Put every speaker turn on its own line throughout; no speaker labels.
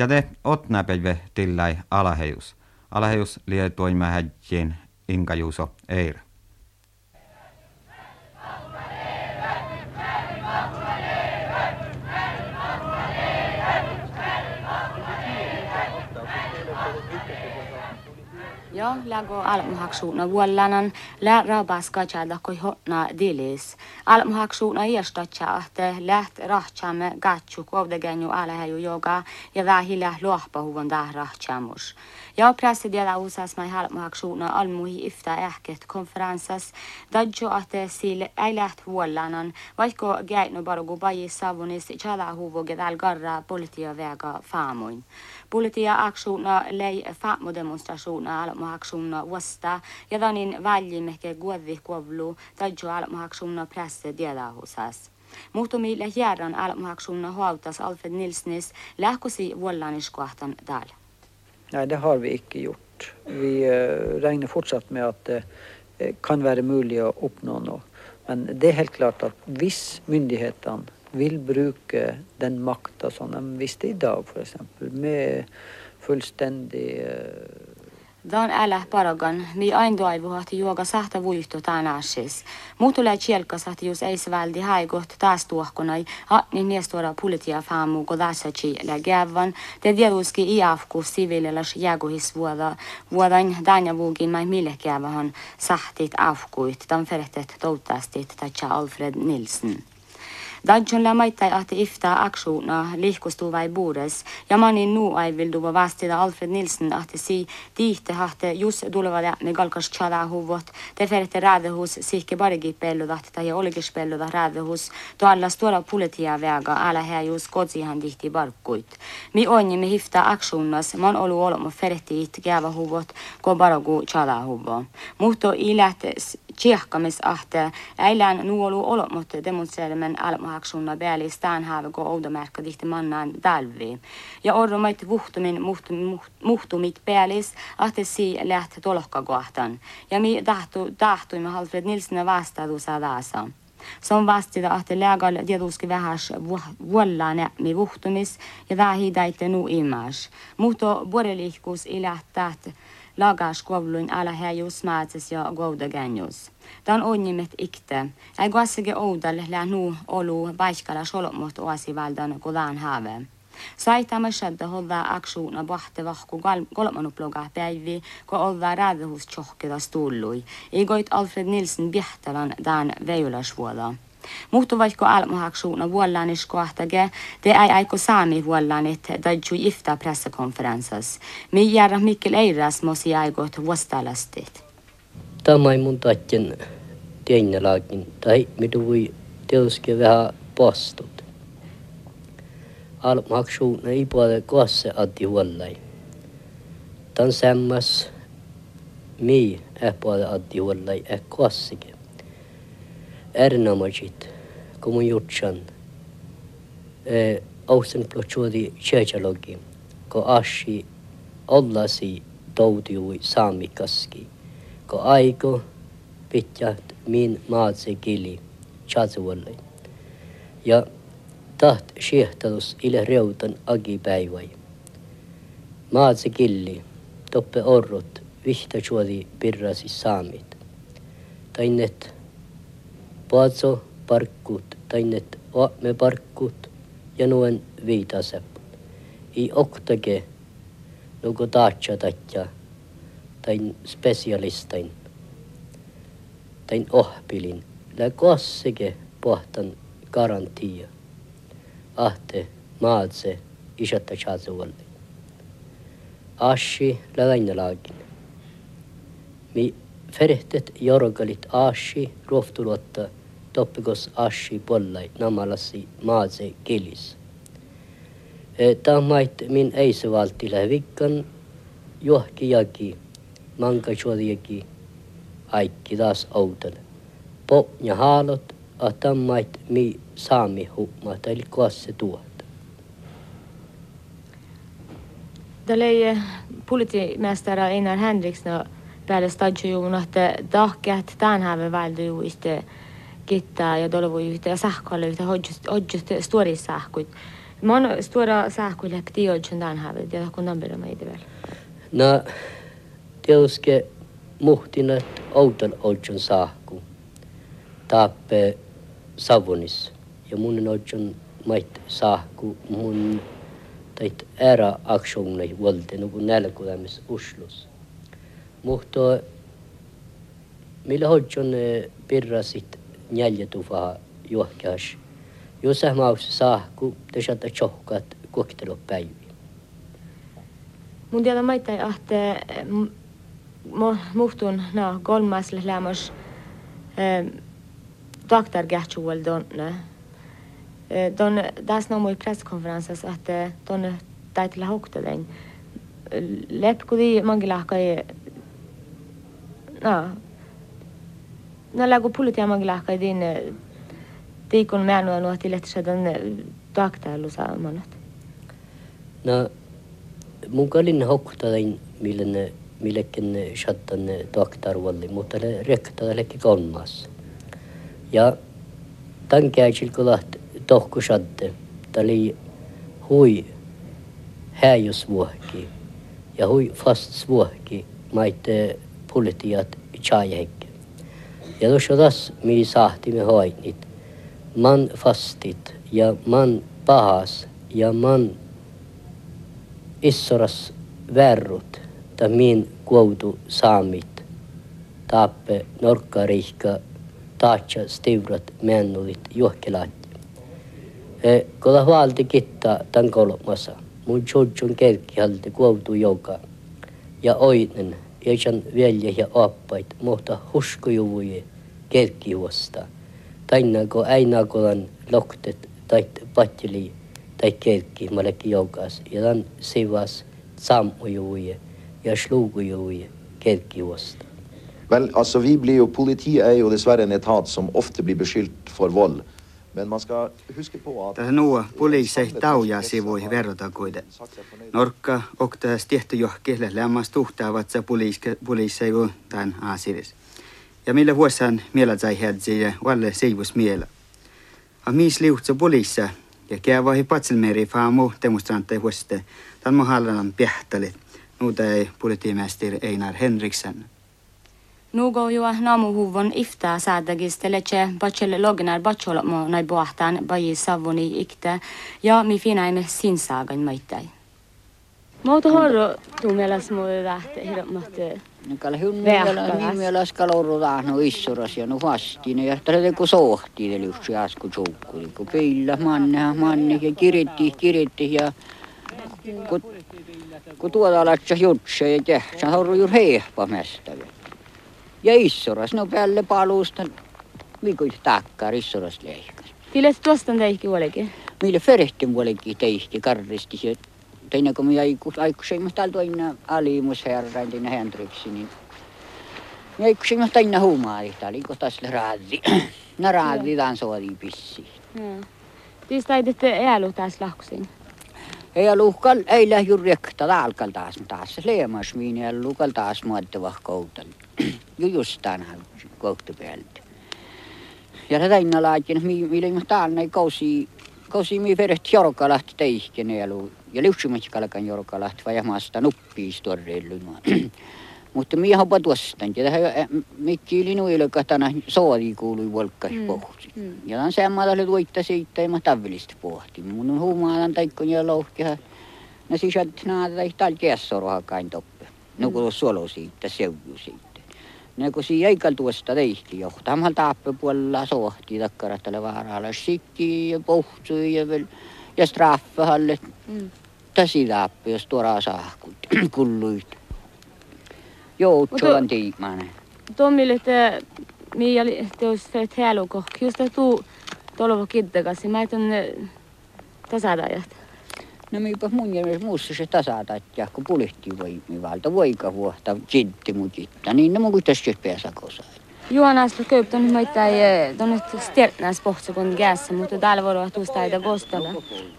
Ja te otnapäivä tillai alahejus. Alahejus يوم عالم هاك شونا ولا
لا راباس كاتا لكي هنا ديليس عالم هاك شونا يشتاتا اهته لات راح شامه غاتشوك وابدغانيو على هيو يوغا يذاهي له لوحبه ونداه راح شاموش Ja presidella usas mai almuhaksuuna almuhi ifta ähket konferensas dadju ahte sil ei läht vuollanan vaikka gäitno barogu baji savunis chala huvoged algarra politia väga faamuin. Politia aksuuna lei faamo-demonstrationer almuhaksuuna vasta ja danin väljimehke guodvi kuovlu tadju almuhaksuuna presse diedahusas. Muhtumi lähjärran almuhaksuuna hautas Alfred Nilsnes lähkosi vuollaniskohtan dal.
Nej, det har vi ikke gjort. Vi uh, regner fortsatt med at det uh, kan være mulig å oppnå noe. Men det er helt klart at hvis myndighetene vil bruke den makta som de visste i dag, f.eks., med fullstendig
Dan äläh paragan, mi aindoaivuhat juoga sahta vuihto tänäsis. Muutule chielkasat jus eisväldi haigot taas tuohkonai, hatni miestuora politia faamu kodasachi lä gävvan, te dieduski iafku siviililas jäguhis vuoda, vuodan danja vuugin mai mille gävahan sahtit afkuit, dan ferehtet toutastit tacha Alfred Nilsen. Dadjon la maittai ahti iftaa aksuuna lihkustuvai buures ja manin nuu aivilduva vastida Alfred Nilsen ahti si tiihte hahte jus tuleva me kalkas tšada huvot te ferete räädehus sihke parigi pelludat ta ja oligis pelluda räädehus to allas tuola puletia veaga älä hea jus kotsihan tihti parkkuit. Mi onni me hifta aksuunas man olu olema fereti it gäva huvot ko paragu tšada huvo. Muhto ilät tsihkamis ahte äilän nuolu olomot demonstreerimen almahaksunna peali stanhaave ko oudomärka tihti mannaan talvi. Ja orromait vuhtumin muhtumit pealis ahte si läht tolokka kohtan. Ja mi tahtu, tahtuimme Alfred Nilsen vastadu sadasa. Som vastida ahte lägal tietuski vähäs vuolla nämi vuhtumis ja vähi daitte nu imas. Muhto borelihkus ilähtät lagás guavluin ala häjus maatsis ja guauda gänjus. Dan onnimet ikte. Ei guassige oudalle lää nuu olu vaikkala solomot oasivaldan gulan haave. Saitama shadda hodda aksuuna bahte vahku kolmanuploga päivi, kun olla räädehus tjohkida stullui. Igoit Alfred Nilsen bihtelan dan veijulasvuoda. Muhtu vaikka almuhaksuuna vuollanis kohtage, te ei aiko saami vuollanit dadju ifta pressakonferensas. Mi järra Mikkel Eiras mosi aigot vuostalastit.
Tämä mun tatjen tiennelaakin, tai mitä voi teoske vähän postut. Almuhaksuuna ei puole kosse addi vuollai. Tän semmas mi ei puole addi vuollai, ei kossike erinomaġit, kumu e, jutxan, awsin ploċudi ċeċalogi, ko għaxi ollasi dowdi u sami kaski, ko għajgu pittjat min maadze gili ċazi wallaj. Ja taht xieħtalus il-rewtan agi bäivaj. Maadze gilli, toppe orrut, vihta ċuadi birrasi saamit. Tainnet Paatso parkkut, tainet me parkkut ja nuen viitasepput. I oktage nuko taatsa tatja, tain specialistain, tain ohpilin. Lä kossike pohtan garantia. Ahte maadse isatta chaatsuvalle. Ashi läväinälaakin. Mi ferehtet jorgalit ashi ruoftuluotta – toppikos ashi pollai namalasi maase kelis. E, Tamait min eise valtila vikkan johki jaki, manka jaki, aikki taas outal. Po ja haalot, a tammait mi saami humma, eli koasse tuot.
Tälle politimästare Einar Henriksson päälle stadioon, että tahkeat tämän häven välillä kitta ja dolvujuht ja sähköllä yhtä hodjust stuori sähköt. Mä oon stuora sähköllä hekti joltsen tämän hävet ja kun tämän pidämme itse vielä.
No, tietysti muhtin, että outon oltsen sähkö. Taappe savonissa. Ja mun oltsen mait sähkö mun tait ära aktsioonei valde nagu nälgulemis uslus. Muhto mille hoidjon eh, pirrasid näljetuva juohkas. Jos sä maus saahku, te saata chohkat kuoktelupäiviä.
Mun tiedä maita, että muhtun no kolmas lämmäs doktor Gertruel donne. Don das no moi presskonferensas että donne taitilla hoktelen. Lep kudi mangila kai no no lagu politia mangila kai din tiikun määnua nuotti lehtissä don doktor saa manat.
No mun kalin hoktelen millen millekin shattan doktor valli, mutta le rekta lekki konmas. Ja tämän käisil kulat tohku shatte, tali hui häjusvuohki ja hui fast vuohki maitte politiat chajehke. Ja taas mi sahti me hoinnit. Man fastit ja man pahas ja man issoras värrut ta min kuoutu saamit. Taappe norkkariihka taatsa stivrat mennulit juhkelat. E, kola huolti kitta tan kolmassa. Mun tjodjon kerkki halti kuoutu joka. Ja oinen, jäisän huske jo i mutta huskujuvuje kerkki huosta. Taina ko aina kolan loktet tai patjeli tai kerkki malekki joukas. Ja tan sivas sammujuvuje jag slog ju i Kerkiosta.
Vel, altså vi blir jo, Politiet er jo dessverre en etat som ofte blir beskyldt for vold.
Tässä nuo poliisei tauja sivui verrata kuitenkin. Norkka oktas tehty johkille lämmas tuhtaavat se poliisei tämän asiris. Ja millä vuosaan miellä sai hedzi ja valle seivus miellä. A mis liuhtsa poliissa ja käy vahi patselmeri faamu demonstrantteja vuosiste tämän mahallan pähtälit ei politiimästir Einar Henriksen.
Nugo ju namu huvon ifta säädägis teleche bachel lognar bachol mo nai bohtan bayi savoni ikte ja mi finaime sinsagan maitai. Muuta horro tuu mielas muu lähtee hirveästi.
Kala hun mielas mi mielas kaloru tahno issuras ja no vastine ja tälle kun sohti eli just jasku joukkuli kun peillä manne manne ja kiritti kiritti ja kun tuolla alatsa jutsa ja tehtsä horru juuri heihpamästävä. ja issuras, no peale palus ta või kui takkar
issuras leihkas. millest vastan täihki olegi?
mille verehtim olegi täihki kardisti, et teine kui meie haigus, haigus ei mõtle toime, alimus härra teine Hendriksi nii. ja haigus ei mõtle aina huumari, ta oli kohtas raadi, no raadi ta on soodi
pissi. siis ta ei tee ealu taas lahkusin
ja luhkal ei lähe ju rekta alkal taas, taas leemas, minä lukal taas muottava koutalla. Ju just tänään kohtu päältä. Ja se tänne laatin, millä mä tänne kausi, kausi mi veret jorkalahti teihken ja lu. Ja liuksimatsikalkan jorkalahti vai maasta nuppiis torreillumaan. Mutta minä haluan tuosta. Ja mikki oli nuilla tänä sooli kuului volkkai mm. pohti. Mm. Ja tämän semmoinen luitta siitä ja mä tavallisesti pohti. Mun on huumaan taikkon ja louhkeha. No siis että naata ei täällä kiessoroha kain toppe. No kun on suolo siitä, seuju siitä. No kun siinä ei tuosta teihti johtaa. taappe puolella sohti takkarattele vaaralla. Sikki ja pohtui ja vielä. Ja straffahalle. Mm. Täsi taappe, jos tuoraa saakut. Kulluit. On tiimainen.
Tommille te mi oli teos täällä kohki. Just tuu tolvo kiddakas. Mä et on tasadajat.
No miipä mun mielestä muussa se tasadajat, kun pulihti voi valta voika vuotta jitti mutitta. Niin ne mun kuitenkin pääsakosa.
Juonas köptön maita ei tonne stjärtnäs pohti kun gässä, mutta täällä voi olla tuosta aida kostalla.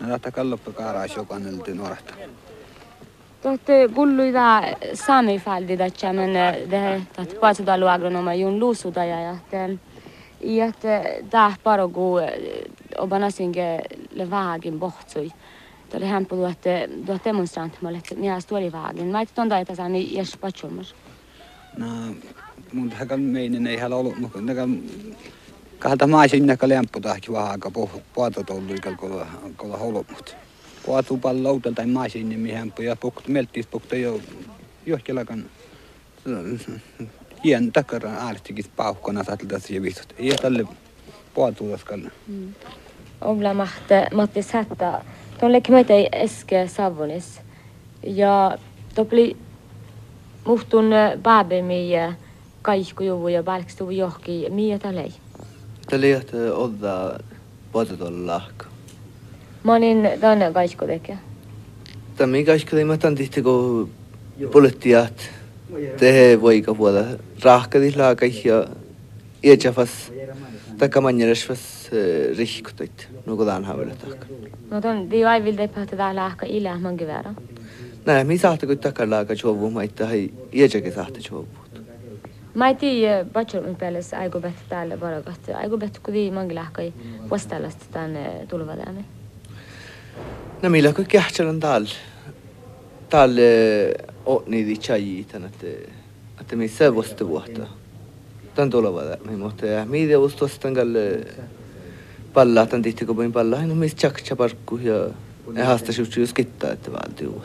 No, että kalloppa kaaraisi jokainen nuorta.
Toate gulluida sami faldi da men det tat pazzo da luagro no ma yun lusu da ja te i että tämä parogu obanasinge le vägin bohtsui. Det oli hän puhuu, että tuo demonstrantmalle, että minä tuoli vägin. Mä et tonta, että saan niin jäs patsulmus.
No, mun hakan meinen ei halua ollut, mutta näkään kahta maisin näkään lämpötahti vähän aika puhuta tullut ikään kuin kolla holmut. Puhatu paljon lautalta tai maisin niin mihän ja puhut melttis puhut jo johtilakan hien takara äälistikin paukkona saatelta siihen viistot. Ei tälle puhutuudaskalle.
Mm. Obla mahte Mattis Hätta. Tuon lekki meitä ei eske Savonis. Ja topli muhtun pääbemi kaikku ja välkstu johki miä tälei.
Tällä johtaa odda puhutuulla lahka.
Mä olin tänne kaikku tekee.
Tämä kaikku tekee, mä tämän tihti kun poliittiat tehe voika puolella rahkadis laakais ja iäjafas takamanjeresvas rihkutoit, nuku taan haaveletak.
No ton, di vai vil depahta tää lahka ilä mangi vera.
Nää, mi sahta kun takar laaka chovu maita hai iäjake sahta chovu.
Mä ei tiedä, bachelor peles aiku bet täällä varagat. Aiku bet kudi mangi lahkai vastalasta tänne tulvadäämme.
No millä kun kähtsälän täällä. Täällä otni di chai tän että että missä vuosta vuotta. Tän tuleva mi mohta ja mi de tän galle palla tän tihti kun palla no mis chak chaparkku ja hasta just just kittaa että valtio.